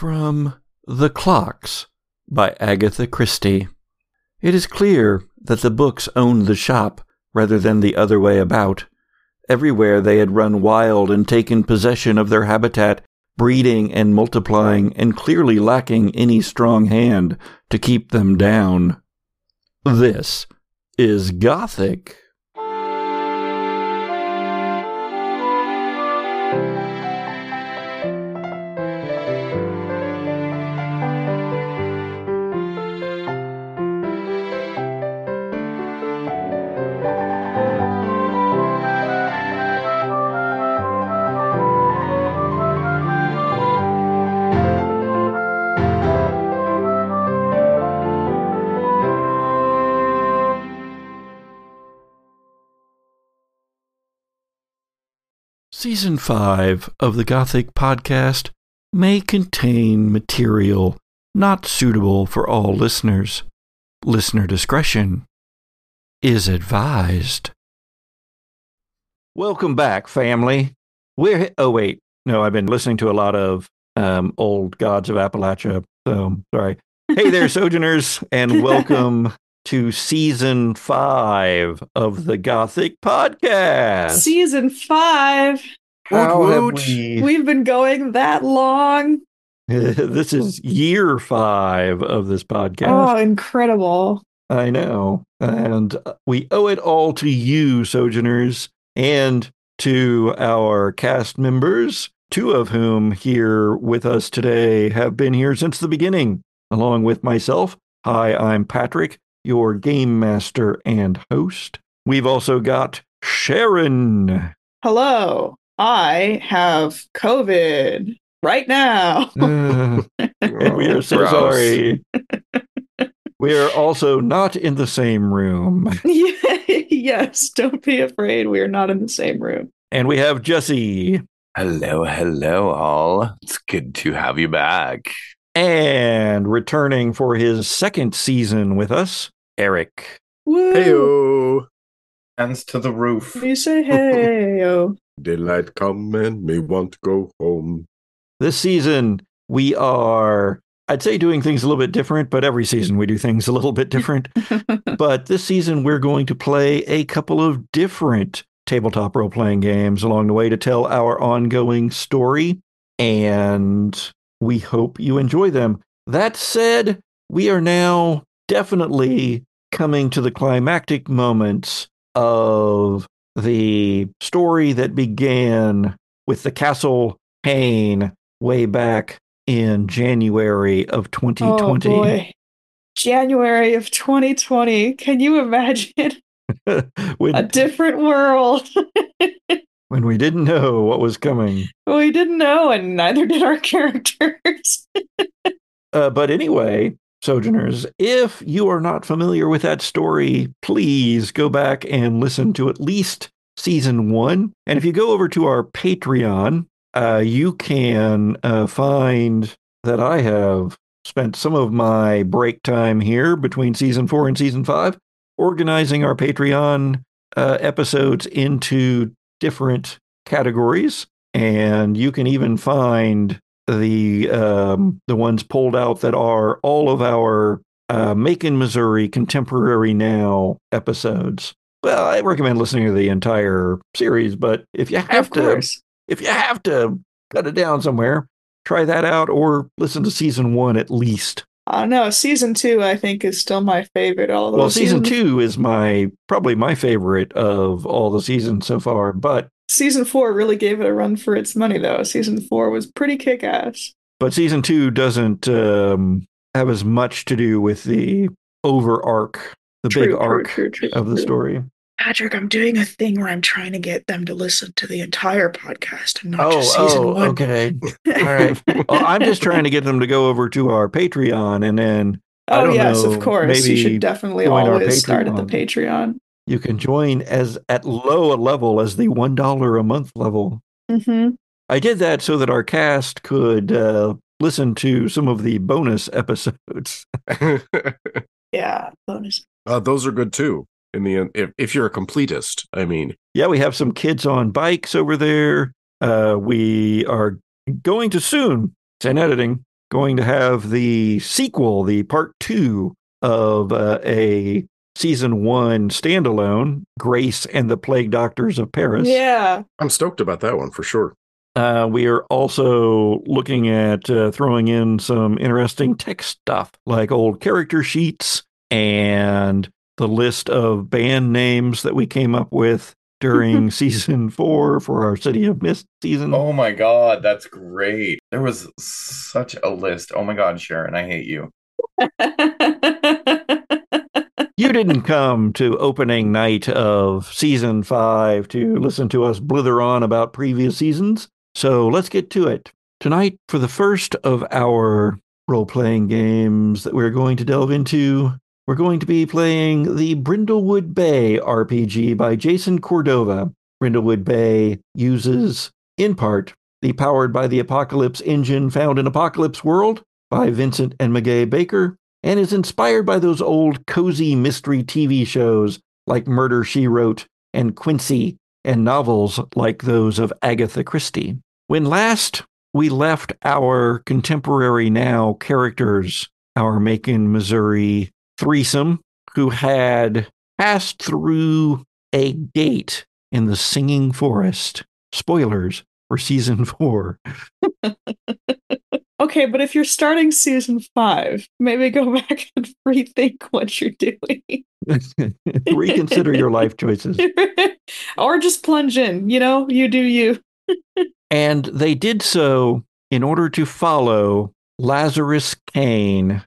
From The Clocks by Agatha Christie. It is clear that the books owned the shop rather than the other way about. Everywhere they had run wild and taken possession of their habitat, breeding and multiplying, and clearly lacking any strong hand to keep them down. This is Gothic. Season 5 of the Gothic podcast may contain material not suitable for all listeners. Listener discretion is advised. Welcome back, family. We're oh wait, no, I've been listening to a lot of um, old gods of Appalachia. So sorry. Hey there, Sojourners, and welcome to season five of the Gothic podcast. Season five. How Woot have woot. we? We've been going that long. this is year five of this podcast. Oh, incredible. I know. And uh, we owe it all to you, Sojourners, and to our cast members, two of whom here with us today have been here since the beginning, along with myself. Hi, I'm Patrick, your game master and host. We've also got Sharon. Hello. I have COVID right now. Uh, we are so Gross. sorry. we are also not in the same room. yes, don't be afraid. We are not in the same room. And we have Jesse. Hello, hello, all. It's good to have you back. And returning for his second season with us, Erik. Woo. Heyo. Hands to the roof. You say hey. Daylight come and me want to go home. This season, we are, I'd say, doing things a little bit different, but every season we do things a little bit different. but this season, we're going to play a couple of different tabletop role playing games along the way to tell our ongoing story. And we hope you enjoy them. That said, we are now definitely coming to the climactic moments of the story that began with the Castle Pain way back in January of Oh 2020. boy. January of 2020. Can you imagine a different world? when we didn't know what was coming. we didn't know, and neither did our characters. Uh, but anyway, Sojourners, if you are not familiar with that story, please go back and listen to at least season one. And if you go over to our Patreon, uh, you can uh, find that I have spent some of my break time here between season four and season five organizing our Patreon uh, episodes into different categories. And you can even find the um, the ones pulled out that are all of our uh, Macon, Missouri contemporary now episodes. Well, I recommend listening to the entire series, but if you have to, if you have to cut it down somewhere, try that out or listen to season one at least. I don't know. Season two, I think, is still my favorite. Although Well, season two is my probably my favorite of all the seasons so far, but season four really gave it a run for its money, though. Season four was pretty kick ass. but season two doesn't um, have as much to do with the over arc, the big arc of the story. Patrick, I'm doing a thing where I'm trying to get them to listen to the entire podcast and not Oh, just season oh, one. okay. All right. Well, I'm just trying to get them to go over to our Patreon, and then I oh don't yes, know, of course. You maybe should definitely always start at the Patreon. Patreon. you can join as at low a level as the one dollar a month level. hmm I did that so that our cast could uh, listen to some of the bonus episodes. Yeah, bonus. uh, those are good too. In the end, if, if you're a completist, I mean, Yeah, we have some kids on bikes over there. Uh, we are going to soon, it's in editing, going to have the sequel, the part two of uh, a season one standalone, Grace and the Plague Doctors of Paris. Yeah. I'm stoked about that one for sure. Uh, we are also looking at uh, throwing in some interesting tech stuff like old character sheets and the list of band names that we came up with during season four for our City of Mist season. Oh my god, that's great. There was such a list. Oh my god, Sharon, I hate you. You didn't come to opening night of season five to listen to us blither on about previous seasons. So let's get to it. Tonight, for the first of our role playing games that we're going to delve into, we're going to be playing the Brindlewood Bay RPG by Jason Cordova. Brindlewood Bay uses, in part, the Powered by the Apocalypse engine found in Apocalypse World by Vincent and Meguey Baker, and is inspired by those old cozy mystery TV shows like Murder She Wrote and Quincy, and novels like those of Agatha Christie. When last we left our contemporary now characters, our Macon, Missouri threesome, who had passed through a gate in the singing forest. Spoilers for season four. okay, but if you're starting season five, maybe go back and rethink what you're doing. Reconsider your life choices. or just plunge in, you know, you do you. And they did so in order to follow Lazarus Caine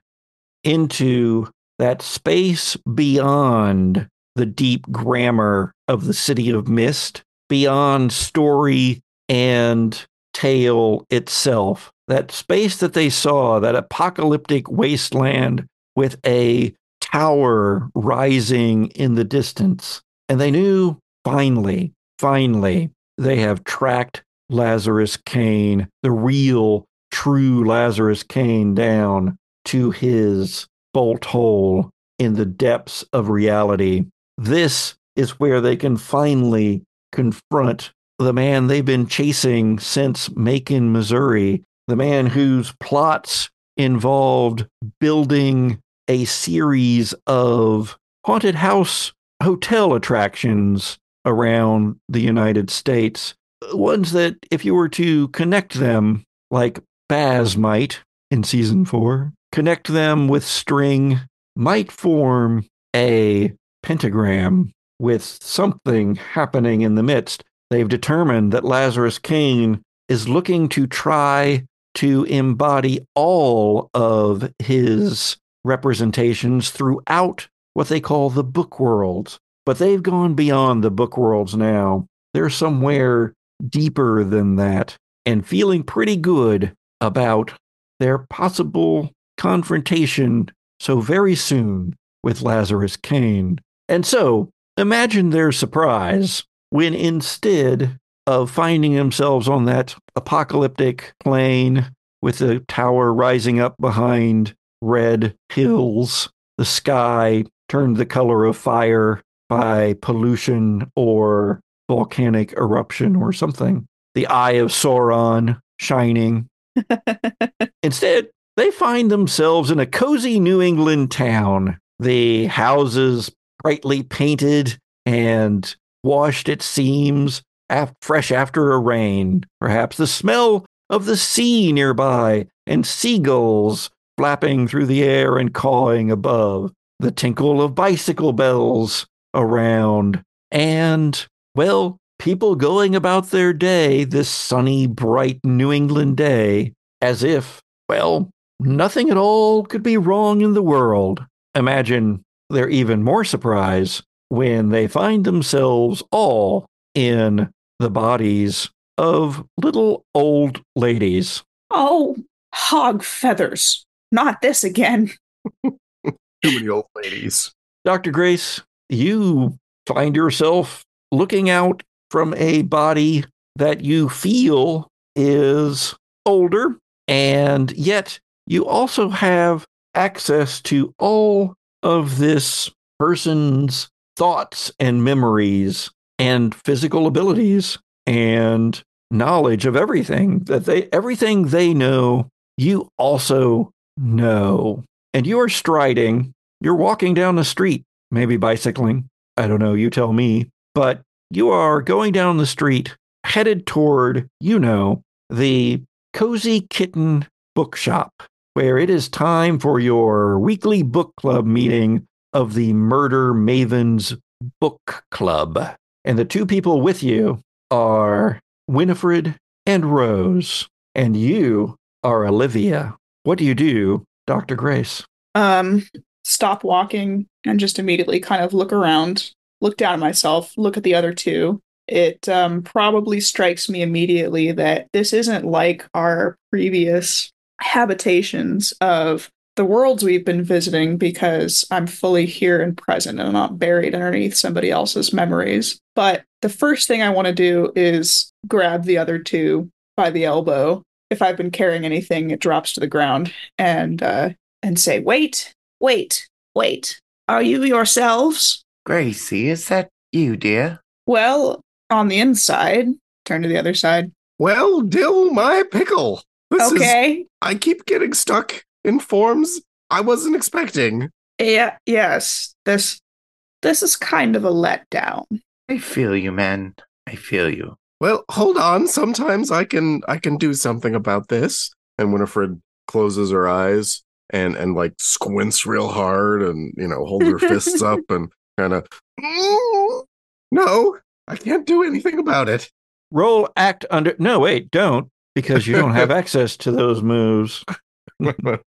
into that space beyond the deep grammar of the City of Mist, beyond story and tale itself. That space that they saw, that apocalyptic wasteland with a tower rising in the distance. And they knew finally, finally, they have tracked Lazarus Caine, the real, true Lazarus Caine, down to his bolt hole in the depths of reality. This is where they can finally confront the man they've been chasing since Macon, Missouri, the man whose plots involved building a series of haunted house hotel attractions around the United States. Ones that, if you were to connect them, like Baz might in season four, connect them with string, might form a pentagram with something happening in the midst. They've determined that Lazarus Caine is looking to try to embody all of his representations throughout what they call the book worlds. But they've gone beyond the book worlds now. They're somewhere deeper than that and feeling pretty good about their possible confrontation so very soon with Lazarus Caine. And so imagine their surprise when instead of finding themselves on that apocalyptic plain with the tower rising up behind red hills, the sky turned the color of fire by pollution or volcanic eruption or something, the eye of Sauron shining. Instead, they find themselves in a cozy New England town. The houses brightly painted and washed at seams, af- fresh after a rain. Perhaps the smell of the sea nearby and seagulls flapping through the air and cawing above. The tinkle of bicycle bells around. And, well, people going about their day this sunny, bright New England day as if, well, nothing at all could be wrong in the world. Imagine their even more surprise when they find themselves all in the bodies of little old ladies. Oh, hog feathers. Not this again. Too many old ladies. Dr. Grace, you find yourself looking out from a body that you feel is older, and yet you also have access to all of this person's thoughts and memories and physical abilities and knowledge of everything that they everything they know you also know. And you are striding, you're walking down the street, maybe bicycling. I don't know, you tell me. But you are going down the street, headed toward, you know, the Cozy Kitten Bookshop, where it is time for your weekly book club meeting of the Murder Mavens Book Club. And the two people with you are Winifred and Rose, and you are Olivia. What do you do, Dr. Grace? Um, stop walking and just immediately kind of look around, look down at myself, look at the other two. It um, probably strikes me immediately that this isn't like our previous habitations of the worlds we've been visiting because I'm fully here and present and I'm not buried underneath somebody else's memories. But the first thing I want to do is grab the other two by the elbow. If I've been carrying anything, it drops to the ground and uh, and say, "Wait, wait, wait. Are you yourselves?" Gracie, is that you, dear? Well, on the inside. Turn to the other side. Well, dill my pickle. This is okay. I keep getting stuck in forms I wasn't expecting. Yeah. Yes. This. This is kind of a letdown. I feel you, man. I feel you. Well, hold on. Sometimes I can I can do something about this. And Winifred closes her eyes and and like squints real hard and you know holds her fists up and kind of no, I can't do anything about it. Roll act under. No, wait, don't, because you don't have access to those moves.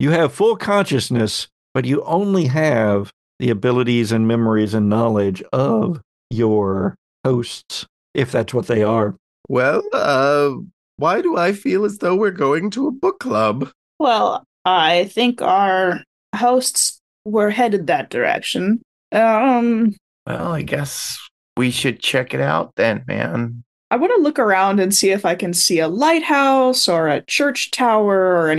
You have full consciousness, but you only have the abilities and memories and knowledge of your hosts, if that's what they are. well, uh, why do I feel as though we're going to a book club? Well, I think our hosts were headed that direction. Um, Well, I guess we should check it out then, man. I want to look around and see if I can see a lighthouse or a church tower or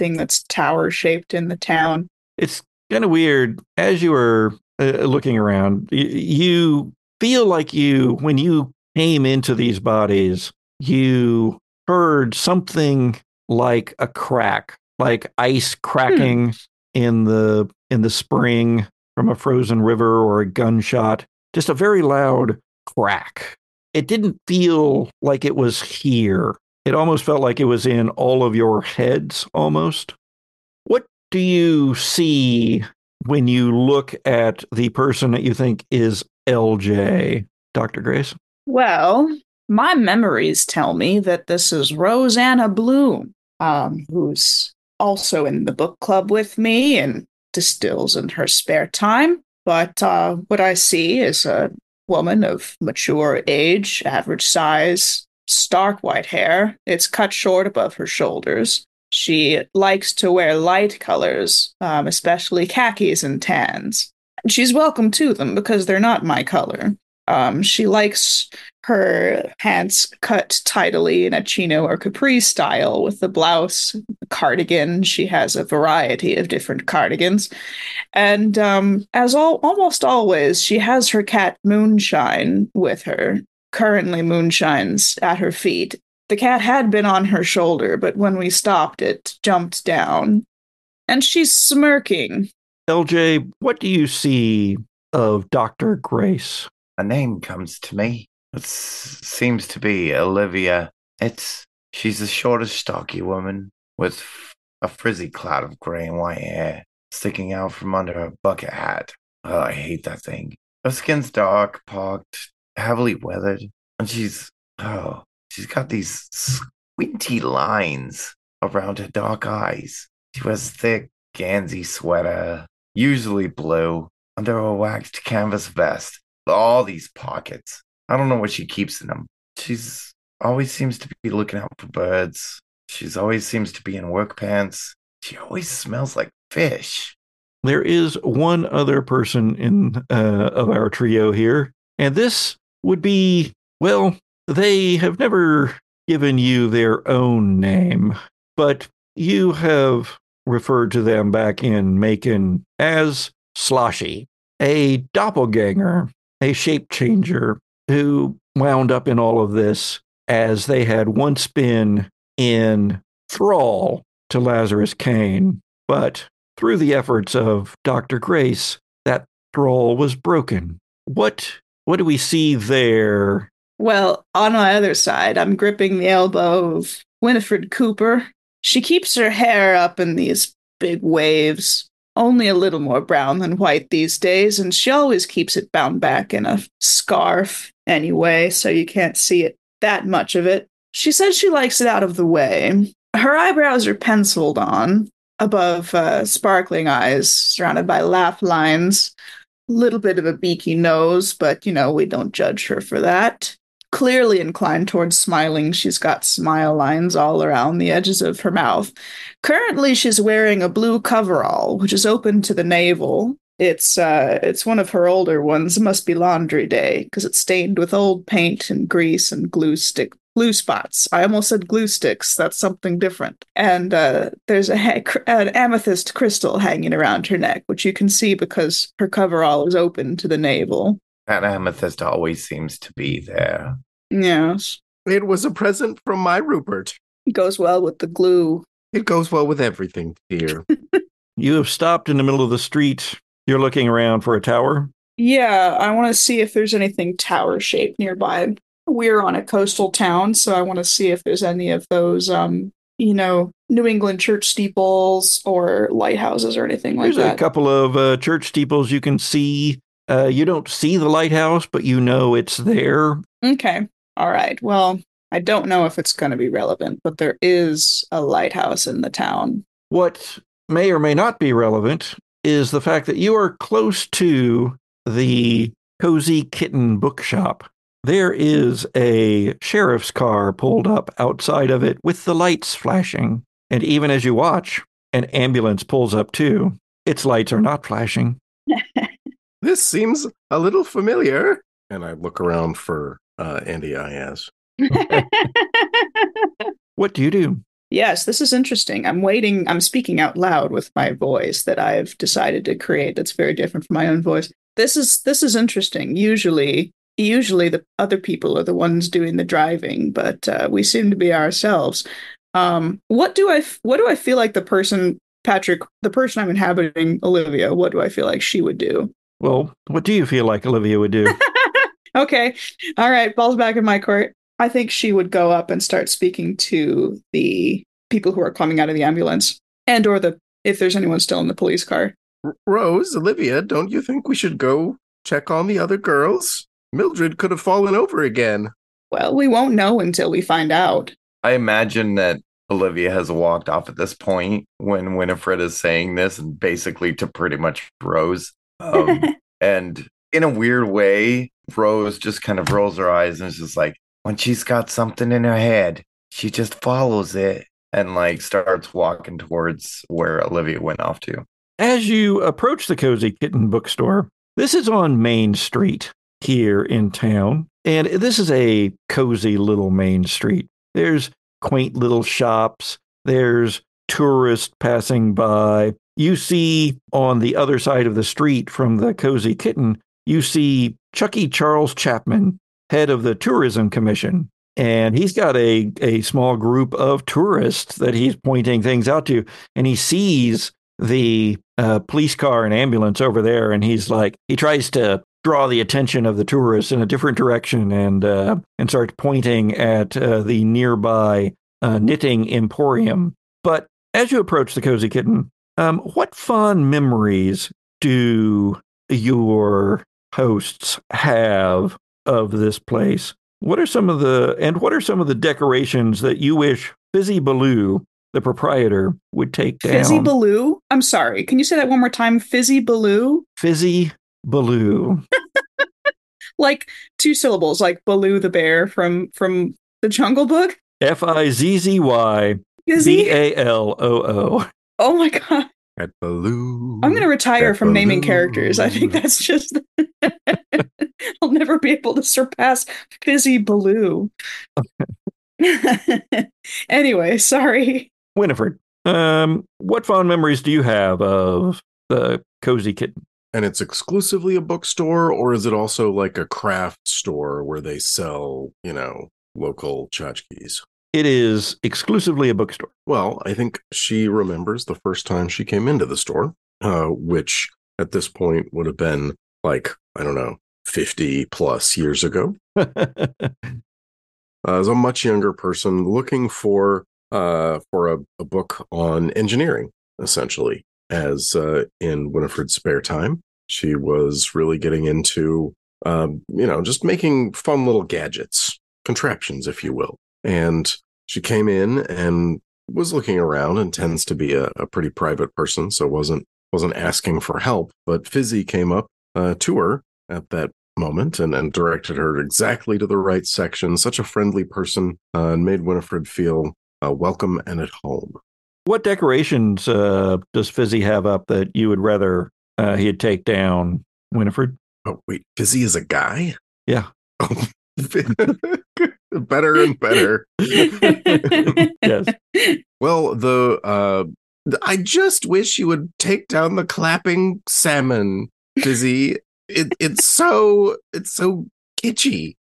anything that's tower shaped in the town. It's kind of weird. As you were uh, looking around, y- you feel like you, when you came into these bodies, you heard something like a crack, like ice cracking in the in the spring from a frozen river or a gunshot. Just a very loud crack. It didn't feel like it was here. It almost felt like it was in all of your heads almost. What do you see when you look at the person that you think is LJ, Dr. Grace? Well, my memories tell me that this is Rose Anna Bloom, um, who's also in the book club with me and distills in her spare time. But uh, what I see is a woman of mature age, average size, stark white hair. It's cut short above her shoulders. She likes to wear light colors, um, especially khakis and tans. She's welcome to them because they're not my color. Um, she likes her pants cut tidily in a chino or capri style with the blouse, cardigan. She has a variety of different cardigans. And um, as all, almost always, she has her cat Moonshine with her. Currently, Moonshine's at her feet. The cat had been on her shoulder, but when we stopped, it jumped down. And she's smirking. LJ, what do you see of Dr. Grace? A name comes to me. It seems to be Olivia. It's she's a shortish, stocky woman with f- a frizzy cloud of gray and white hair sticking out from under her bucket hat. Oh, I hate that thing. Her skin's dark, pocked, heavily weathered, and she's oh, she's got these squinty lines around her dark eyes. She wears thick, gansey sweater, usually blue, under a waxed canvas vest all these pockets. I don't know what she keeps in them. She's always seems to be looking out for birds. She's always seems to be in work pants. She always smells like fish. There is one other person in uh, of our trio here, and this would be well, they have never given you their own name, but you have referred to them back in Macon as Sloshy, a doppelganger, a shape changer who wound up in all of this as they had once been in thrall to Lazarus Caine. But through the efforts of Dr. Grace, that thrall was broken. What what do we see there? Well, on my other side, I'm gripping the elbow of Winifred Cooper. She keeps her hair up in these big waves, only a little more brown than white these days, and she always keeps it bound back in a scarf anyway, so you can't see it that much of it. She says she likes it out of the way. Her eyebrows are penciled on above uh, sparkling eyes, surrounded by laugh lines. Little bit of a beaky nose, but you know, we don't judge her for that. Clearly inclined towards smiling, she's got smile lines all around the edges of her mouth. Currently, she's wearing a blue coverall, which is open to the navel. It's uh, it's one of her older ones. It must be laundry day because it's stained with old paint and grease and glue stick glue spots. I almost said glue sticks. That's something different. And uh, there's a ha- an amethyst crystal hanging around her neck, which you can see because her coverall is open to the navel. That amethyst always seems to be there. Yes, It was a present from my Rupert. it goes well with the glue. It goes well with everything here. You have stopped in the middle of the street. You're looking around for a tower. Yeah, I want to see if there's anything tower shaped nearby. We're on a coastal town, so I want to see if there's any of those, um, you know, New England church steeples or lighthouses or anything like that. There's a couple of uh, church steeples you can see. Uh, you don't see the lighthouse, but you know it's there. Okay. All right. Well, I don't know if it's going to be relevant, but there is a lighthouse in the town. What may or may not be relevant is the fact that you are close to the Cozy Kitten Bookshop. There is a sheriff's car pulled up outside of it with the lights flashing. And even as you watch, an ambulance pulls up too. Its lights are not flashing. this seems a little familiar. And I look around for uh, Andy Iaz. What do you do? yes, this is interesting. I'm waiting. I'm speaking out loud with my voice that I've decided to create. That's very different from my own voice. This is this is interesting. Usually, usually the other people are the ones doing the driving, but uh, we seem to be ourselves. Um, what do I f- what do I feel like the person Patrick, the person I'm inhabiting, Olivia? What do I feel like she would do? Well, what do you feel like Olivia would do? okay. All right. Balls back in my court. I think she would go up and start speaking to the people who are coming out of the ambulance and or the if there's anyone still in the police car. Rose, Olivia, don't you think we should go check on the other girls? Mildred could have fallen over again. Well, we won't know until we find out. I imagine that Olivia has walked off at this point when Winifred is saying this and basically to pretty much Rose. Um, and in a weird way, Rose just kind of rolls her eyes and is just like, when she's got something in her head, she just follows it and like starts walking towards where Olivia went off to. As you approach the Cozy Kitten bookstore, this is on Main Street here in town. And this is a cozy little main street. There's quaint little shops, there's tourists passing by. You see on the other side of the street from the Cozy Kitten, you see Chucky Charles Chapman, head of the Tourism Commission. And he's got a, a small group of tourists that he's pointing things out to. And he sees the uh, police car and ambulance over there, and he's like, he tries to draw the attention of the tourists in a different direction, and uh, and starts pointing at uh, the nearby uh, knitting emporium. But as you approach the cozy kitten, um, what fond memories do your hosts have of this place? What are some of the and what are some of the decorations that you wish Fizzy Baloo, the proprietor, would take down? Fizzy Baloo? I'm sorry. Can you say that one more time? Fizzy Baloo? Fizzy Baloo. Like two syllables, like Baloo the bear from from the Jungle Book? F I Z Z Y B Fizzy? A L O O. Oh my god. At Baloo. I'm going to retire At from naming characters. I think that's just. I'll never be able to surpass Fizzy Baloo. anyway, sorry. Winifred. Um, what fond memories do you have of the cozy kitten? And it's exclusively a bookstore, or is it also like a craft store where they sell, you know, local tchotchkes? it is exclusively a bookstore. Well, I think she remembers the first time she came into the store, uh, which at this point would have been like, I don't know, 50 plus years ago. Uh, as a much younger person looking for uh, for a, a book on engineering, essentially, as uh, in Winifred's spare time. She was really getting into, um, you know, just making fun little gadgets, contraptions, if you will. And she came in and was looking around and tends to be a, a pretty private person, so wasn't wasn't asking for help. But Fizzy came up uh, to her at that moment and, and directed her exactly to the right section. Such a friendly person uh, and made Winifred feel uh, welcome and at home. What decorations uh, does Fizzy have up that you would rather uh, he'd take down, Winifred? Oh, wait, Fizzy is a guy? Yeah. better and better. yes. Well, the uh I just wish you would take down the clapping salmon, Fizzy. it it's so it's so kitschy.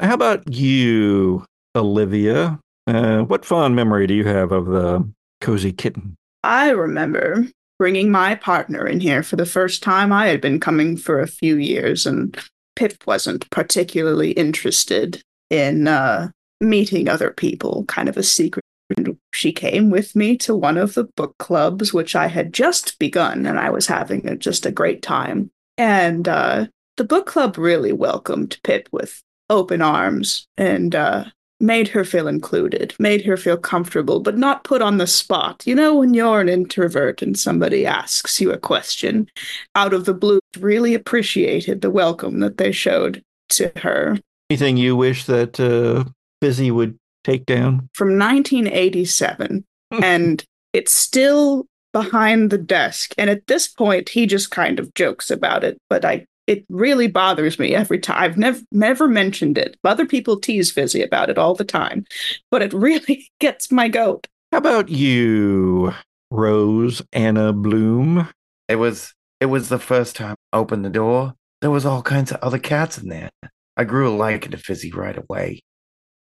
How about you, Olivia? Uh, what fond memory do you have of the cozy kitten? I remember bringing my partner in here for the first time. I had been coming for a few years, and Pip wasn't particularly interested in uh, meeting other people, kind of a secret. She came with me to one of the book clubs, which I had just begun, and I was having a, just a great time. And uh, the book club really welcomed Pip with open arms and uh, made her feel included, made her feel comfortable, but not put on the spot. You know, when you're an introvert and somebody asks you a question out of the blue, really appreciated the welcome that they showed to her. Anything you wish that uh, Fizzy would take down? From 1987, and it's still behind the desk. And at this point, he just kind of jokes about it, but I it really bothers me every time. I've never never mentioned it. Other people tease Fizzy about it all the time, but it really gets my goat. How about you, Rose Anna Bloom? It was it was the first time I opened the door. There was all kinds of other cats in there. I grew a liking to Fizzy right away.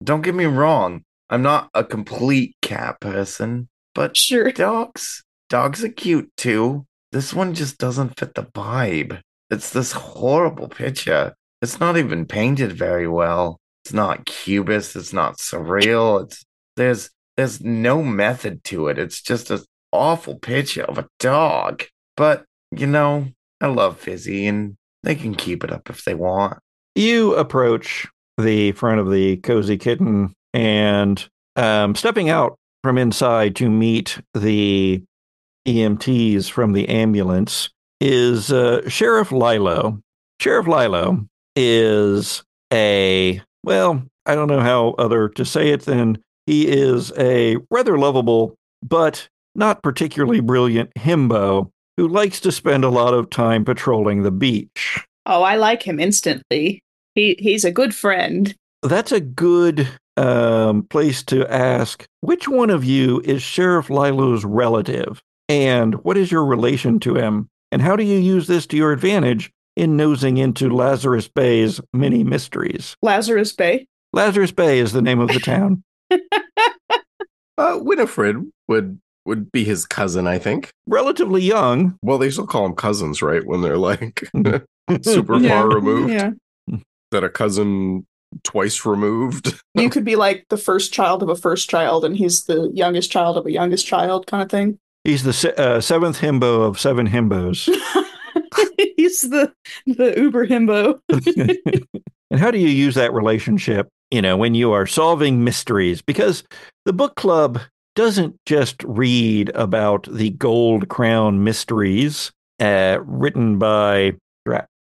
Don't get me wrong, I'm not a complete cat person, but Sure. dogs dogs are cute too. This one just doesn't fit the vibe. It's this horrible picture. It's not even painted very well. It's not cubist. It's not surreal. It's there's there's no method to it. It's just an awful picture of a dog. But you know, I love Fizzy, and they can keep it up if they want. You approach the front of the cozy kitten and um, stepping out from inside to meet the EMTs from the ambulance is uh, Sheriff Lilo. Sheriff Lilo is a, well, I don't know how other to say it than he is a rather lovable, but not particularly brilliant himbo who likes to spend a lot of time patrolling the beach. Oh, I like him instantly. He he's a good friend. That's a good um, place to ask which one of you is Sheriff Lilo's relative? And what is your relation to him? And how do you use this to your advantage in nosing into Lazarus Bay's many mysteries? Lazarus Bay. Lazarus Bay is the name of the town. Uh, Winifred would would be his cousin, I think. Relatively young. Well, they still call them cousins, right? When they're like super Yeah. far removed. Yeah. That a cousin twice removed. You could be like the first child of a first child, and he's the youngest child of a youngest child, kind of thing. He's the se- uh, seventh himbo of seven himbos. he's the the Uber himbo. and how do you use that relationship, you know, when you are solving mysteries? Because the book club doesn't just read about the Gold Crown mysteries uh, written by,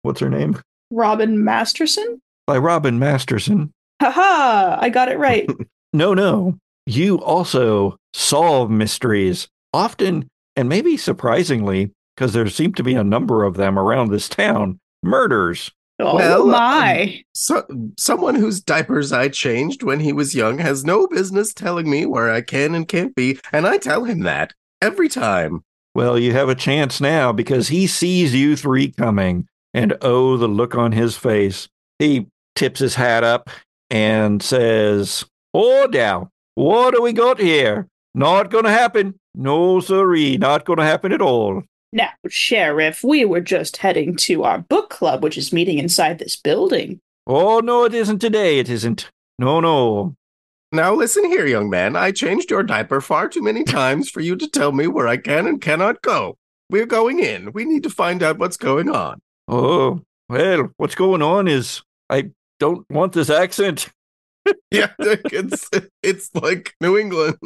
what's her name? Robin Masterson. By Robin Masterson. Haha! I got it right. No, no. You also solve mysteries often, and maybe surprisingly, because there seem to be a number of them around this town murders. Oh Well, my! Um, so, someone whose diapers I changed when he was young has no business telling me where I can and can't be, and I tell him that every time. Well, you have a chance now because he sees you three coming, and oh, the look on his face. He tips his hat up and says, Oh, now, what do we got here? Not gonna happen. No, siree, not gonna happen at all. Now, Sheriff, we were just heading to our book club, which is meeting inside this building. Oh, no, it isn't today. It isn't. No, no. Now listen here, young man. I changed your diaper far too many times for you to tell me where I can and cannot go. We're going in. We need to find out what's going on. Oh, well, what's going on is I don't want this accent. Yeah, it's it's like New England,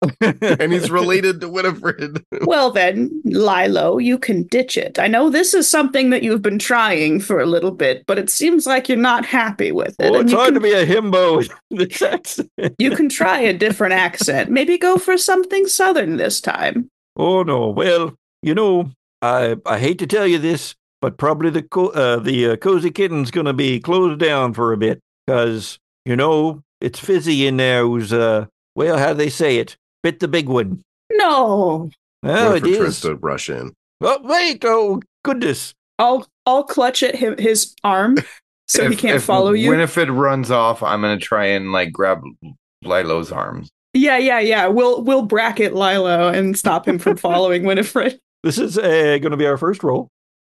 and he's related to Winifred. Well, then, Lilo, you can ditch it. I know this is something that you've been trying for a little bit, but it seems like you're not happy with it. Oh, and it's hard can, to be a himbo with this accent. you can try a different accent. Maybe go for something southern this time. Oh no. Well, you know, I I hate to tell you this, but probably the co- uh, the uh, cozy kitten's gonna be closed down for a bit because you know it's fizzy in there. Who's uh well, how do they say it? Bit the big one. No. Oh, it Winifred to rush in. Oh wait! Oh goodness! I'll I'll clutch at him, his arm so he can't if follow you. Winifred runs off, I'm gonna try and like grab Lilo's arms. yeah, yeah, yeah. We'll we'll bracket Lilo and stop him from following Winifred. This is uh, going to be our first roll.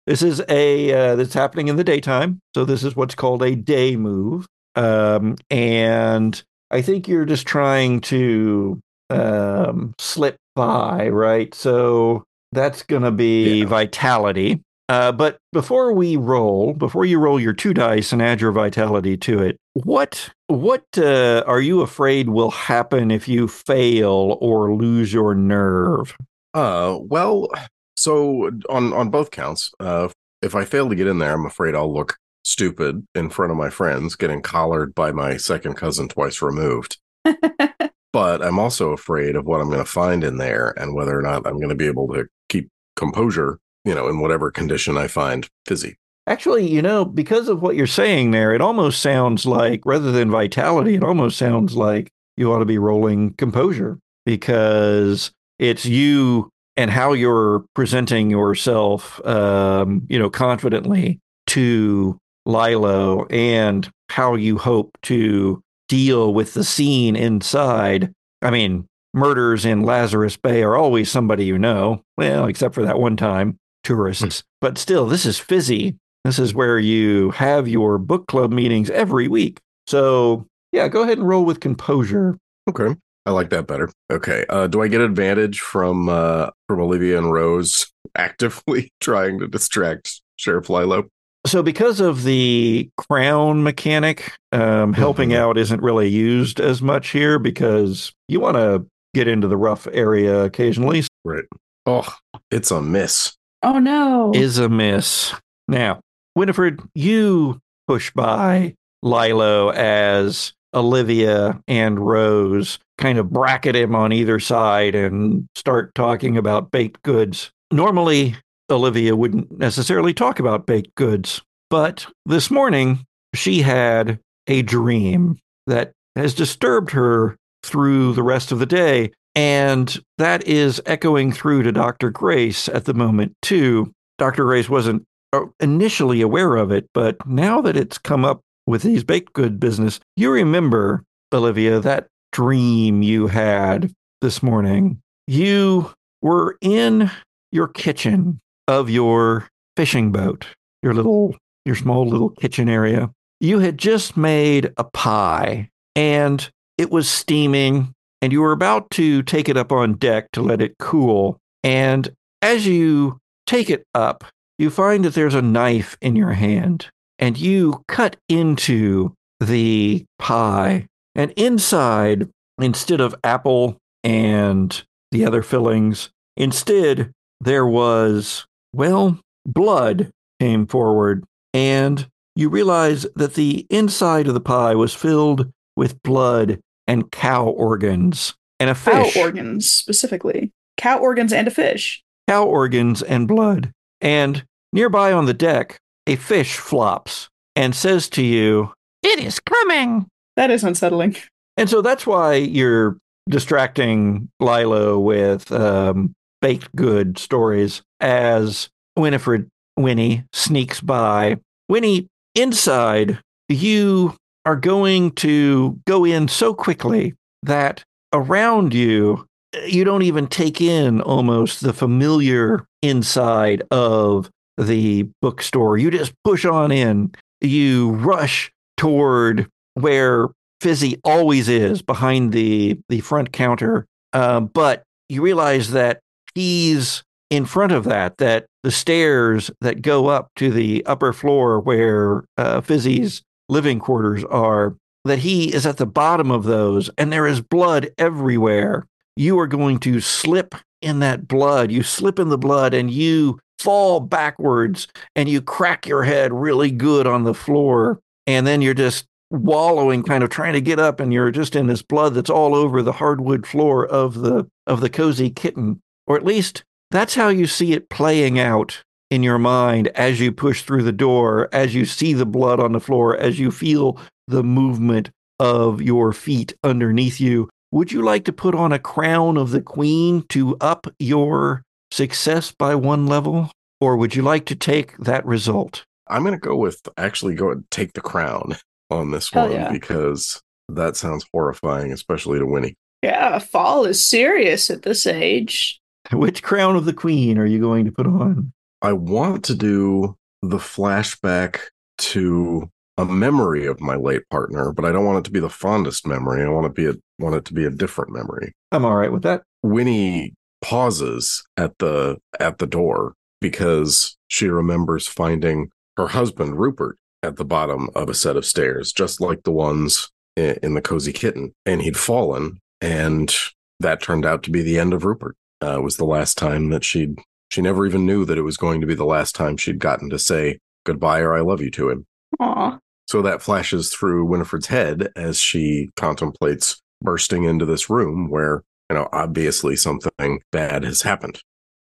This is a uh, that's happening in the daytime, so this is what's called a day move. Um, and I think you're just trying to um, slip by, right? So that's going to be Yeah. vitality. Uh, but before we roll, before you roll your two dice and add your vitality to it, what what uh, are you afraid will happen if you fail or lose your nerve? Uh, well, so on on both counts, uh, if I fail to get in there, I'm afraid I'll look stupid in front of my friends, getting collared by my second cousin twice removed. but I'm also afraid of what I'm going to find in there and whether or not I'm going to be able to keep composure, you know, in whatever condition I find fizzy. Actually, you know, because of what you're saying there, it almost sounds like rather than vitality, it almost sounds like you ought to be rolling composure because it's you and how you're presenting yourself, um, you know, confidently to Lilo and how you hope to deal with the scene inside. I mean, murders in Lazarus Bay are always somebody you know. Well, except for that one time, tourists. But still, this is fizzy. This is where you have your book club meetings every week. So, yeah, go ahead and roll with composure. Okay. I like that better. Okay. Uh, do I get advantage from uh, from Olivia and Rose actively trying to distract Sheriff Lilo? So, because of the crown mechanic, um, helping Mhm. out isn't really used as much here because you want to get into the rough area occasionally. Right. Oh, it's a miss. Oh no. Is a miss. Now, Winifred, you push by Lilo as Olivia and Rose kind of bracket him on either side and start talking about baked goods. Normally, Olivia wouldn't necessarily talk about baked goods, but this morning she had a dream that has disturbed her through the rest of the day. And that is echoing through to Dr. Grace at the moment, too. Dr. Grace wasn't uh, initially aware of it, but now that it's come up with these baked good business, you remember, Olivia, that dream you had this morning. You were in your kitchen of your fishing boat, your little, your small little kitchen area. You had just made a pie and it was steaming and you were about to take it up on deck to let it cool. And as you take it up, you find that there's a knife in your hand and you cut into the pie. And inside, instead of apple and the other fillings, instead, there was, well, blood came forward. And you realize that the inside of the pie was filled with blood and cow organs and a fish. Cow organs specifically. Cow organs and a fish. cow organs and blood. And nearby on the deck, a fish flops and says to you, It is coming. That is unsettling. And so that's why you're distracting Lilo with um, baked good stories as Winifred Winnie sneaks by. Winnie, inside, you are going to go in so quickly that around you, you don't even take in almost the familiar inside of the bookstore. You just push on in. You rush toward where Fizzy always is behind the, the front counter. Uh, but you realize that he's in front of that, that the stairs that go up to the upper floor where uh, Fizzy's living quarters are, that he is at the bottom of those and there is blood everywhere. You are going to slip in that blood. You slip in the blood and you fall backwards and you crack your head really good on the floor. And then you're just wallowing, kind of trying to get up, and you're just in this blood that's all over the hardwood floor of the of the cozy kitten. Or at least that's how you see it playing out in your mind as you push through the door, as you see the blood on the floor, as you feel the movement of your feet underneath you. Would you like to put on a crown of the queen to up your success by one level? Or would you like to take that result? I'm going to go with actually go and take the crown on this Hell one yeah. because that sounds horrifying, especially to Winnie. Yeah, fall is serious at this age. Which crown of the queen are you going to put on? I want to do the flashback to a memory of my late partner, but I don't want it to be the fondest memory. I want it to be a want it to be a different memory. I'm all right with that. Winnie pauses at the at the door because she remembers finding her husband Rupert at the bottom of a set of stairs, just like the ones i- in the cozy kitten, and he'd fallen, and that turned out to be the end of Rupert. Uh, was the last time that she'd she never even knew that it was going to be the last time she'd gotten to say goodbye or I love you to him. Aw. So that flashes through Winifred's head as she contemplates bursting into this room where, you know, obviously something bad has happened.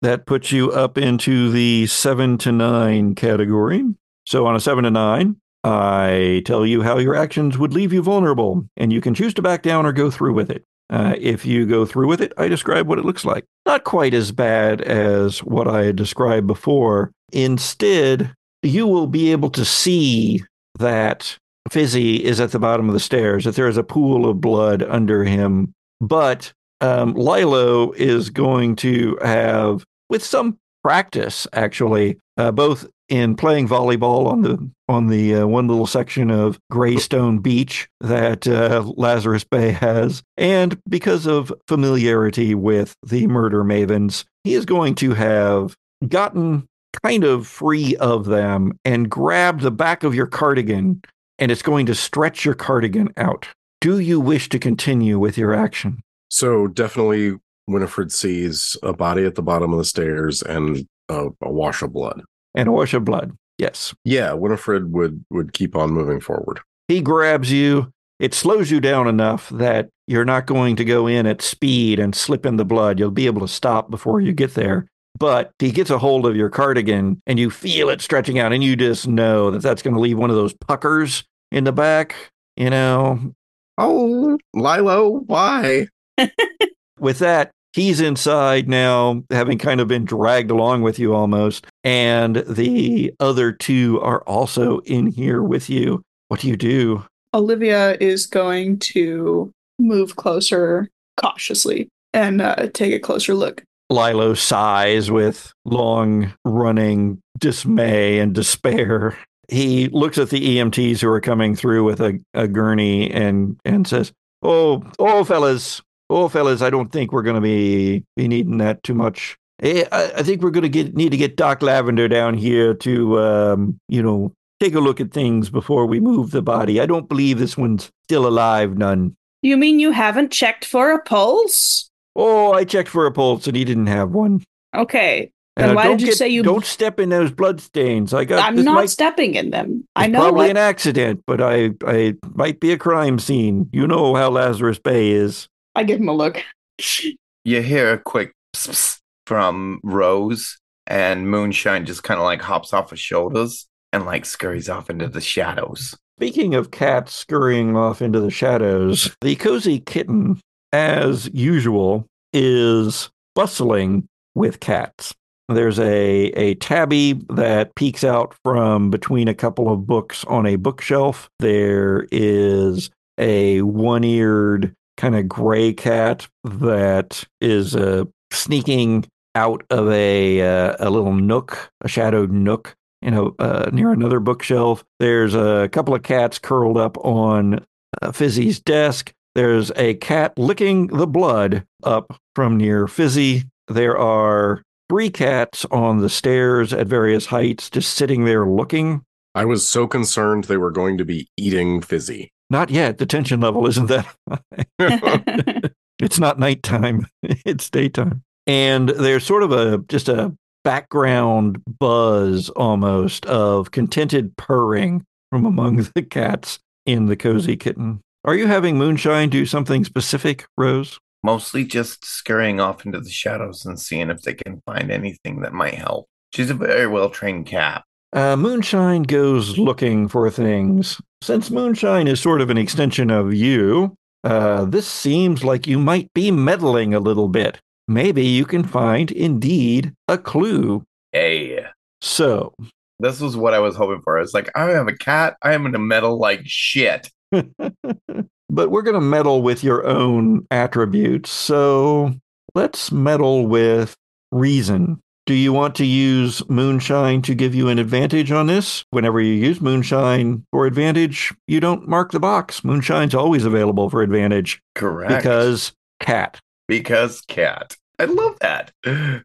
That puts you up into the seven to nine category. So on a seven to nine, I tell you how your actions would leave you vulnerable, and you can choose to back down or go through with it. Uh, if you go through with it, I describe what it looks like. Not quite as bad as what I described before. Instead, you will be able to see that Fizzy is at the bottom of the stairs, that there is a pool of blood under him. But um, Lilo is going to have, with some practice, actually, uh, both in playing volleyball on the on the uh, one little section of Greystone Beach that uh, Lazarus Bay has, and because of familiarity with the murder mavens, he is going to have gotten kind of free of them and grabbed the back of your cardigan, and it's going to stretch your cardigan out. Do you wish to continue with your action? So definitely Winifred sees a body at the bottom of the stairs and a, a wash of blood. And a wash of blood. Yes. Yeah, Winifred would would keep on moving forward. He grabs you. It slows you down enough that you're not going to go in at speed and slip in the blood. You'll be able to stop before you get there. But he gets a hold of your cardigan and you feel it stretching out, and you just know that that's going to leave one of those puckers in the back. You know, Oh, Lilo, why? with that, he's inside now, having kind of been dragged along with you almost. And the other two are also in here with you. What do you do? Olivia is going to move closer cautiously and uh, take a closer look. Lilo sighs with long running dismay and despair. He looks at the EMTs who are coming through with a, a gurney and, and says, Oh, oh, fellas, oh, fellas, I don't think we're going to be, be needing that too much. Eh, I, I think we're going to get need to get Doc Lavender down here to, um, you know, take a look at things before we move the body. I don't believe this one's still alive, none. You mean you haven't checked for a pulse? Oh, I checked for a pulse and he didn't have one. Okay. Uh, Then why did you say you- Don't step in those blood stains. I got. I'm not might- stepping in them. I know probably what an accident, but I, I might be a crime scene. You know how Lazarus Bay is. I give him a look. You hear a quick pss, pss from Rose, and Moonshine just kind of like hops off her shoulders and like scurries off into the shadows. Speaking of cats scurrying off into the shadows, the cozy kitten, as usual, is bustling with cats. There's a, a tabby that peeks out from between a couple of books on a bookshelf. There is a one eared kind of gray cat that is uh, sneaking out of a uh, a little nook, a shadowed nook, you know, uh, near another bookshelf. There's a couple of cats curled up on uh, Fizzy's desk. There's a cat licking the blood up from near Fizzy. There are three cats on the stairs at various heights, just sitting there looking. I was so concerned they were going to be eating Fizzy. Not yet. The tension level isn't that high. it's not nighttime, it's daytime. And there's sort of a just a background buzz almost of contented purring from among the cats in the cozy kitten. Are you having Moonshine do something specific, Rose? Mostly just scurrying off into the shadows and seeing if they can find anything that might help. She's a very well trained cat. Uh, Moonshine goes looking for things. Since Moonshine is sort of an extension of you, uh, this seems like you might be meddling a little bit. Maybe you can find, indeed, a clue. Hey, So, this was what I was hoping for. It's like, I have a cat. I am going to meddle like shit. but we're going to meddle with your own attributes. So, let's meddle with reason. Do you want to use moonshine to give you an advantage on this? Whenever you use moonshine for advantage, you don't mark the box. Moonshine's always available for advantage Correct. because cat. because cat. I love that.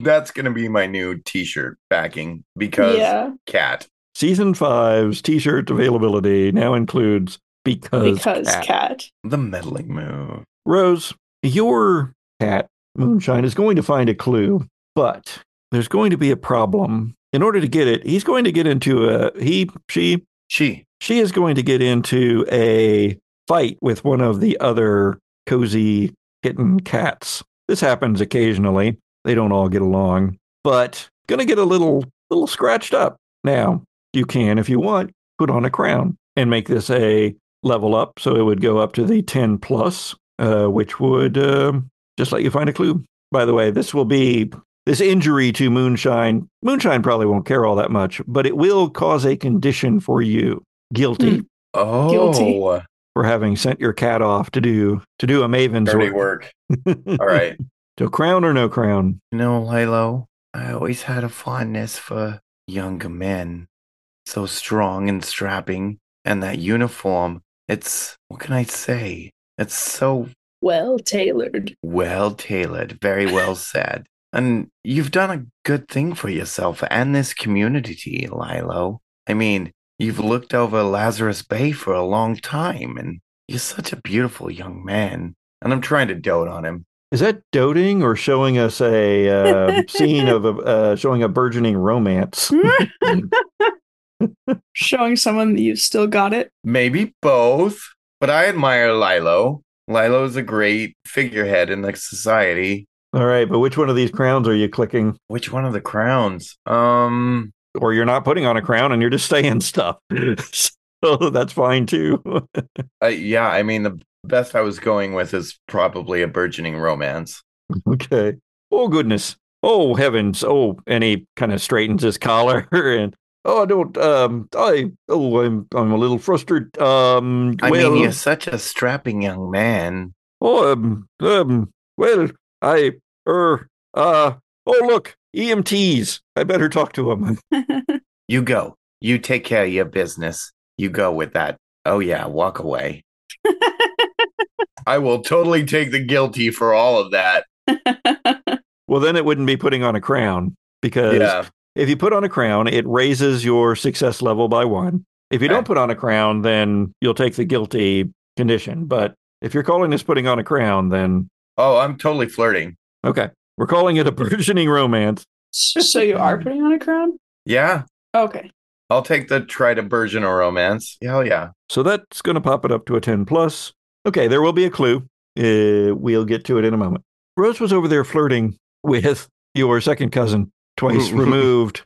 That's going to be my new t shirt backing because yeah, cat. Season five's t shirt availability now includes because, because cat. cat. The meddling move. Rose, your cat, Moonshine, is going to find a clue, but there's going to be a problem. In order to get it, he's going to get into a, he, she, She. she is going to get into a fight with one of the other cozy kitten cats. This happens occasionally. They don't all get along, but going to get a little little scratched up. Now, you can if you want put on a crown and make this a level up so it would go up to the 10 plus uh, which would um just let you find a clue. By the way, this will be this injury to Moonshine. Moonshine probably won't care all that much, but it will cause a condition for you. Guilty Hmm. Oh, Guilty. for having sent your cat off to do to do a maven's Dirty work. work. All right. so crown or no crown? You know, Lilo, I always had a fondness for younger men. So strong and strapping. And that uniform, it's, what can I say? It's so Well tailored. well tailored, very well said. And you've done a good thing for yourself and this community, Lilo. I mean, you've looked over Lazarus Bay for a long time, and you're such a beautiful young man. And I'm trying to dote on him. Is that doting or showing us a uh, scene of a uh, showing a burgeoning romance? Showing someone that you've still got it. Maybe both, but I admire Lilo. Lilo is a great figurehead in the society. All right, but which one of these crowns are you clicking? Which one of the crowns? Um, Or you're not putting on a crown and you're just saying stuff. so that's fine too. uh, yeah, I mean, the best I was going with is probably a burgeoning romance. okay. Oh goodness. Oh heavens. Oh, and he kind of straightens his collar and oh I don't um I oh I'm I'm a little frustrated. Um I well mean, you're such a strapping young man. oh um um well I er uh oh look EMTs. I better talk to him. You go. You take care of your business. You go with that. Oh, yeah, walk away. I will totally take the guilty for all of that. Well, then it wouldn't be putting on a crown because Yeah. if you put on a crown, it raises your success level by one. If you Okay. don't put on a crown, then you'll take the guilty condition. But if you're calling this putting on a crown, then Oh, I'm totally flirting. okay, we're calling it a burgeoning romance. so you are putting on a crown? Yeah. Okay. I'll take the try to burgeon or romance. Hell yeah. So that's going to pop it up to a 10 plus. Okay, there will be a clue. Uh, we'll get to it in a moment. Rose was over there flirting with your second cousin, twice removed,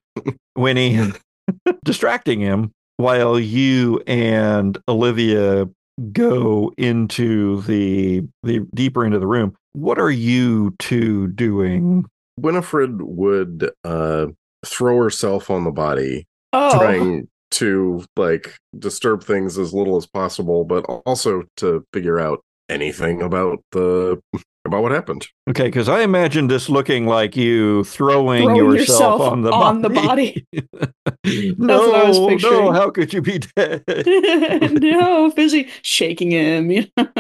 Winnie, distracting him while you and Olivia go into the the deeper into the room. What are you two doing? Winifred would uh, throw herself on the body, Oh, trying to like disturb things as little as possible, but also to figure out anything about the about what happened. Okay, because I imagined this looking like you throwing, Throwing yourself, yourself on the on the body. body. no, what I was no, how could you be dead? no, Fizzy shaking him. You know?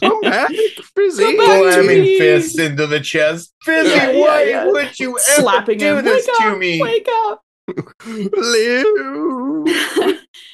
Come back, Fizzy. Come back Slamming me. fists into the chest. Fizzy, Yeah, yeah, why yeah. would you ever Slapping do him. this wake to up, me? Wake up. Lou.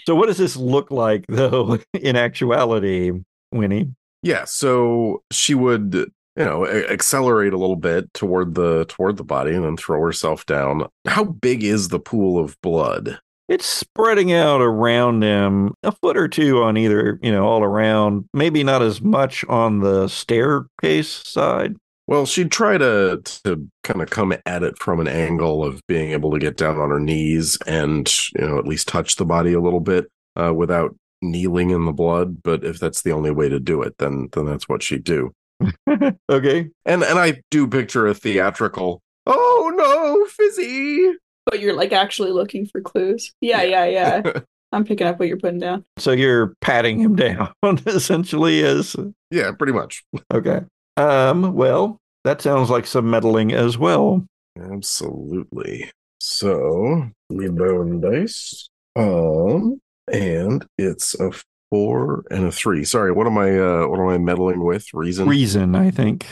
so, what does this look like, though, in actuality, Winnie? Yeah, so she would, you know, a- accelerate a little bit toward the toward the body and then throw herself down. How big is the pool of blood? It's spreading out around him a foot or two on either, you know, all around. Maybe not as much on the staircase side. Well, she'd try to to kind of come at it from an angle of being able to get down on her knees and you know at least touch the body a little bit uh, without kneeling in the blood. But if that's the only way to do it, then then that's what she'd do. okay. And and I do picture a theatrical. Oh no, fizzy! But you're like actually looking for clues. Yeah, yeah, yeah. I'm picking up what you're putting down. So you're patting him down essentially is yeah, pretty much. okay. Um, well, that sounds like some meddling as well. Absolutely. So we bone dice. Um, and it's a four and a three. Sorry, what am I? Uh, what am I meddling with? Reason. Reason, I think.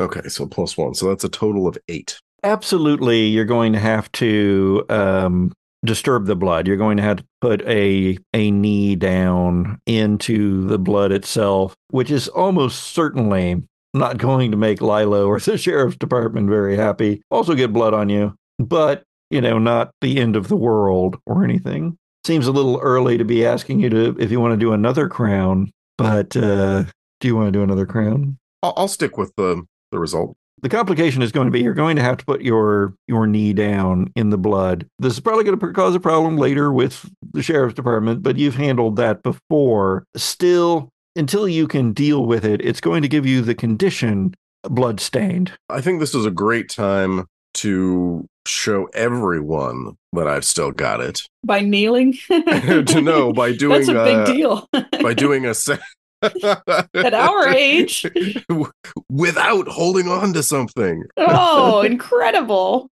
okay, so plus one. So that's a total of eight. Absolutely, you're going to have to um, disturb the blood. You're going to have to put a a knee down into the blood itself, which is almost certainly not going to make Lilo or the sheriff's department very happy. Also, get blood on you, but you know, not the end of the world or anything. Seems a little early to be asking you to if you want to do another crown, but uh, do you want to do another crown? I'll, I'll stick with the the result. the complication is going to be you're going to have to put your your knee down in the blood. This is probably going to cause a problem later with the sheriff's department, but you've handled that before. Still, until you can deal with it, it's going to give you the condition blood stained. I think this is a great time to show everyone that I've still got it. By kneeling? to know by doing That's a big uh, deal. by doing a se- At our age. without holding on to something. Oh, incredible.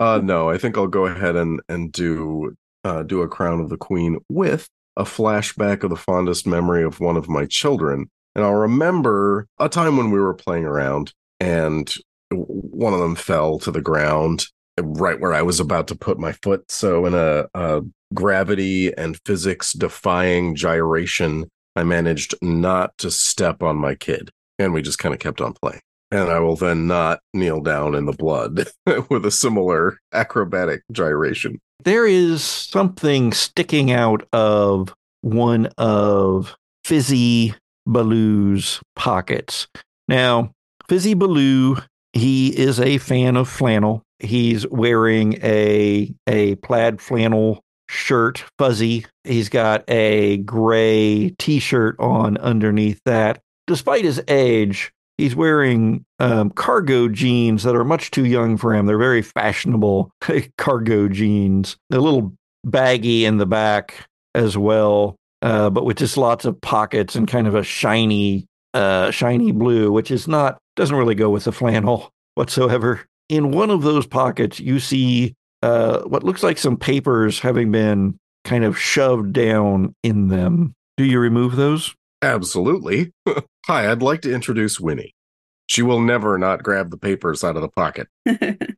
Uh no, I think I'll go ahead and and do uh do a crown of the queen with a flashback of the fondest memory of one of my children. And I'll remember a time when we were playing around and one of them fell to the ground right where I was about to put my foot. So in a, a gravity and physics defying gyration, I managed not to step on my kid. And we just kind of kept on playing. And I will then not kneel down in the blood with a similar acrobatic gyration. There is something sticking out of one of Fizzy Baloo's pockets. Now, Fizzy Baloo, he is a fan of flannel. He's wearing a a plaid flannel shirt, fuzzy. He's got a gray t-shirt on underneath that. Despite his age, he's wearing um, cargo jeans that are much too young for him. They're very fashionable cargo jeans. They're a little baggy in the back as well, uh, but with just lots of pockets and kind of a shiny, uh, shiny blue, which is not doesn't really go with the flannel whatsoever. In one of those pockets, you see uh, what looks like some papers having been kind of shoved down in them. Do you remove those? Absolutely. Hi, I'd like to introduce Winnie. She will never not grab the papers out of the pocket.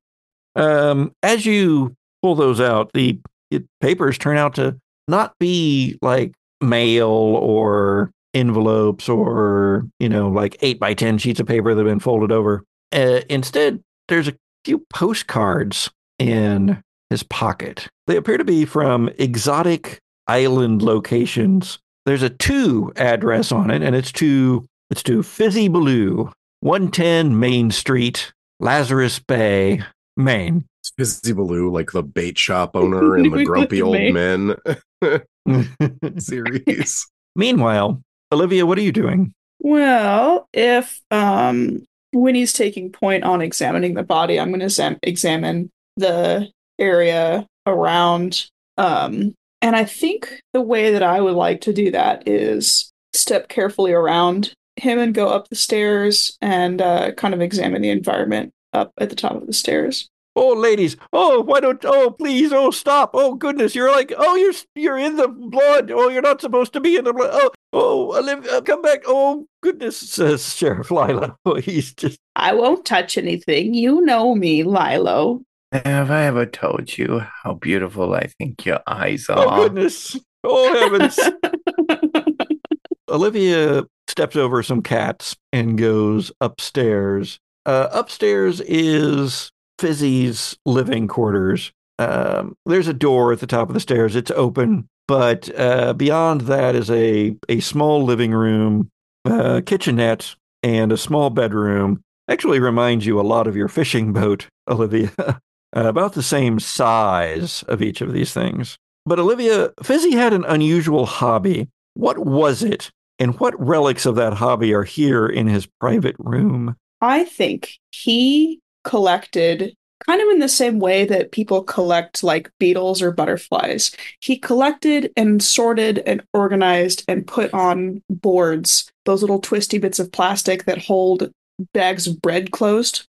Um, as you pull those out, the it, papers turn out to not be like mail or envelopes or you know like eight by ten sheets of paper that have been folded over. Uh, instead, there's a few postcards in his pocket. They appear to be from exotic island locations. There's a two address on it, and it's to it's to Fizzy Blue, 110 Main Street, Lazarus Bay, Maine. Fizzy Baloo, like the bait shop owner in the Grumpy Old Men series. Meanwhile, Olivia, what are you doing? Well, if um when he's taking point on examining the body, I'm going to exam- examine the area around. Um, and I think the way that I would like to do that is step carefully around him and go up the stairs and uh, kind of examine the environment up at the top of the stairs. Oh, ladies! Oh, why don't? Oh, please! Oh, stop! Oh, goodness! You're like, oh, you're you're in the blood. Oh, you're not supposed to be in the blood. Oh, oh, Olivia, come back! Oh, goodness! Says Sheriff Lilo. Oh, he's just. I won't touch anything. You know me, Lilo. Have I ever told you how beautiful I think your eyes are Oh, are? goodness! Oh, heavens! Olivia steps over some cats and goes upstairs. Uh, upstairs is Fizzy's living quarters. Um, there's a door at the top of the stairs. It's open, but uh, beyond that is a a small living room, uh, kitchenette, and a small bedroom. Actually, reminds you a lot of your fishing boat, Olivia. About the same size of each of these things. But Olivia, Fizzy had an unusual hobby. What was it? And what relics of that hobby are here in his private room? I think he collected kind of in the same way that people collect like beetles or butterflies. He collected and sorted and organized and put on boards those little twisty bits of plastic that hold bags of bread closed.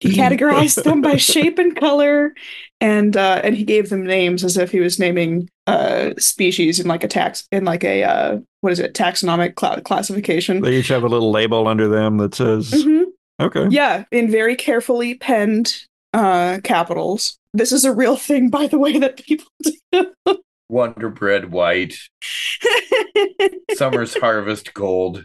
he categorized them by shape and color and uh and he gave them names as if he was naming uh species in like a tax in like a uh what is it taxonomic cla- classification They each have a little label under them that says, Mhm. Okay. yeah in very carefully penned uh capitals this is a real thing by the way that people do Wonder Bread White, Summer's Harvest Gold.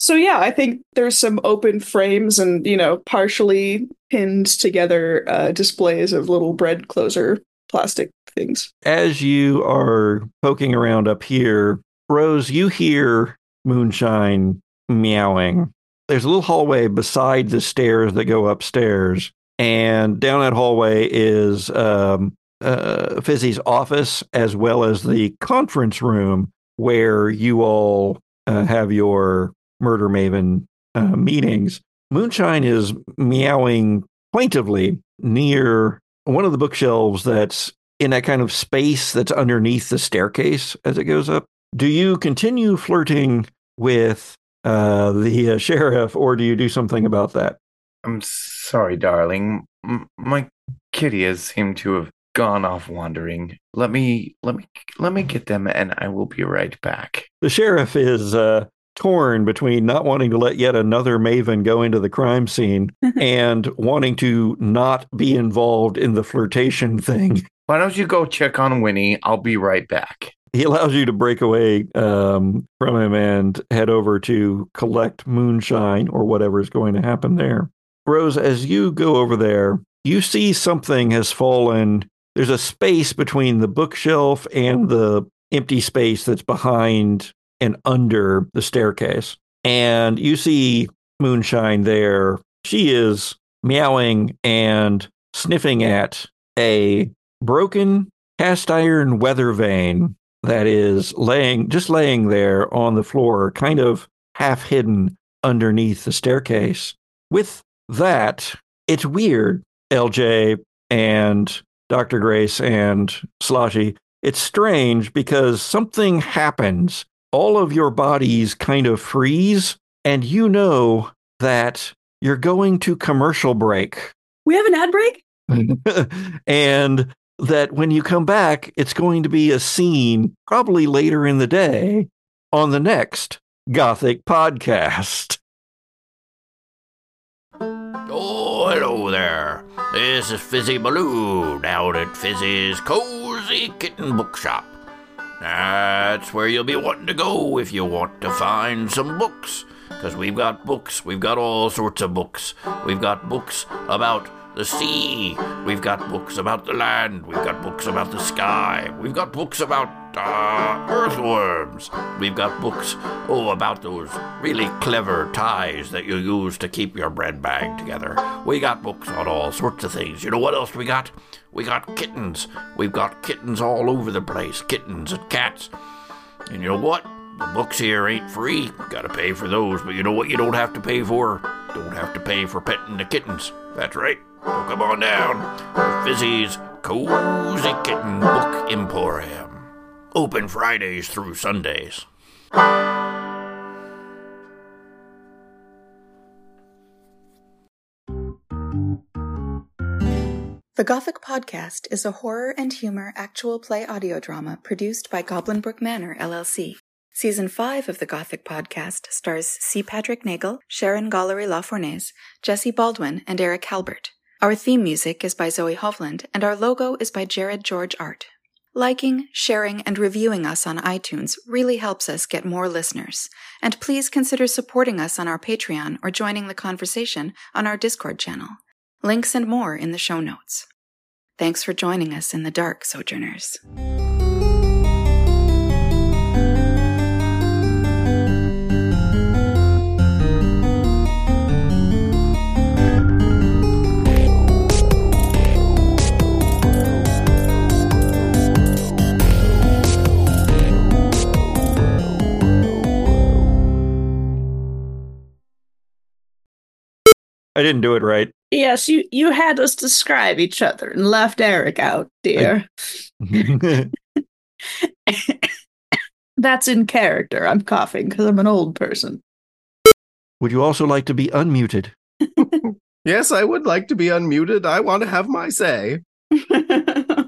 so yeah i think there's some open frames and you know partially pinned together uh displays of little bread closer plastic things As you are poking around up here, Rose, you hear Moonshine meowing. There's a little hallway beside the stairs that go upstairs, and down that hallway is um, uh, Fizzy's office as well as the conference room where you all uh, have your murder maven uh, meetings. Moonshine is meowing plaintively near one of the bookshelves that's in that kind of space that's underneath the staircase as it goes up. Do you continue flirting with uh, the uh, sheriff, or do you do something about that? I'm sorry, darling. M- my kitty has seemed to have gone off wandering. Let me, let me, let me get them, and I will be right back. The sheriff is uh, torn between not wanting to let yet another maven go into the crime scene and wanting to not be involved in the flirtation thing. Why don't you go check on Winnie? I'll be right back. He allows you to break away um, from him and head over to collect moonshine or whatever is going to happen there. Rose, as you go over there, you see something has fallen. There's a space between the bookshelf and the empty space that's behind and under the staircase. And you see moonshine there. She is meowing and sniffing at a broken cast iron weather vane that is laying just laying there on the floor, kind of half hidden underneath the staircase. With that, it's weird, LJ and Dr. Grace and Sloshy. It's strange because something happens. All of your bodies kind of freeze, and you know that you're going to commercial break. we have an ad break and that when you come back, it's going to be a scene probably later in the day on the next Gothic podcast. Oh, hello there. This is Fizzy Baloo down at Fizzy's Cozy Kitten Bookshop. That's where you'll be wanting to go if you want to find some books. Because we've got books, we've got all sorts of books. We've got books about the sea, we've got books about the land, we've got books about the sky, we've got books about uh, earthworms, we've got books, oh, about those really clever ties that you use to keep your bread bag together. We got books on all sorts of things. You know what else we got? We got kittens. We've got kittens all over the place, kittens and cats. And you know what? the books here ain't free. Gotta pay for those, but you know what you don't have to pay for? Don't have to pay for petting the kittens. That's right. Come on down to Fizzy's Cozy Kitten Book Emporium. Open Fridays through Sundays. The Gothic Podcast is a horror and humor actual play audio drama produced by Goblin Brook Manor, LLC. Season 5 of the Gothic Podcast stars C. Patrick Neagle, Sharon Gollery LaFournese, Jesse Baldwin, and Erik Halbert. Our theme music is by Zoe Hovland, and our logo is by Jared George Art. Liking, sharing, and reviewing us on iTunes really helps us get more listeners. And please consider supporting us on our Patreon or joining the conversation on our Discord channel. Links and more in the show notes. Thanks for joining us in the dark, Sojourners. I didn't do it right. Yes, you you had us describe each other and left Erik out, dear. That's in character. I'm coughing because I'm an old person. Would you also like to be unmuted? Yes, I would like to be unmuted. I want to have my say. I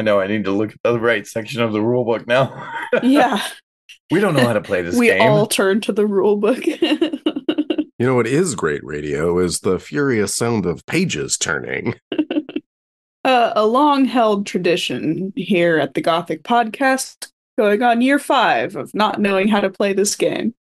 know I need to look at the right section of the rule book now. yeah, we don't know how to play this we game. all turn to the rule book. You know what is great radio is the furious sound of pages turning. uh, a long held tradition here at the Gothic Podcast, going on year five of not knowing how to play this game.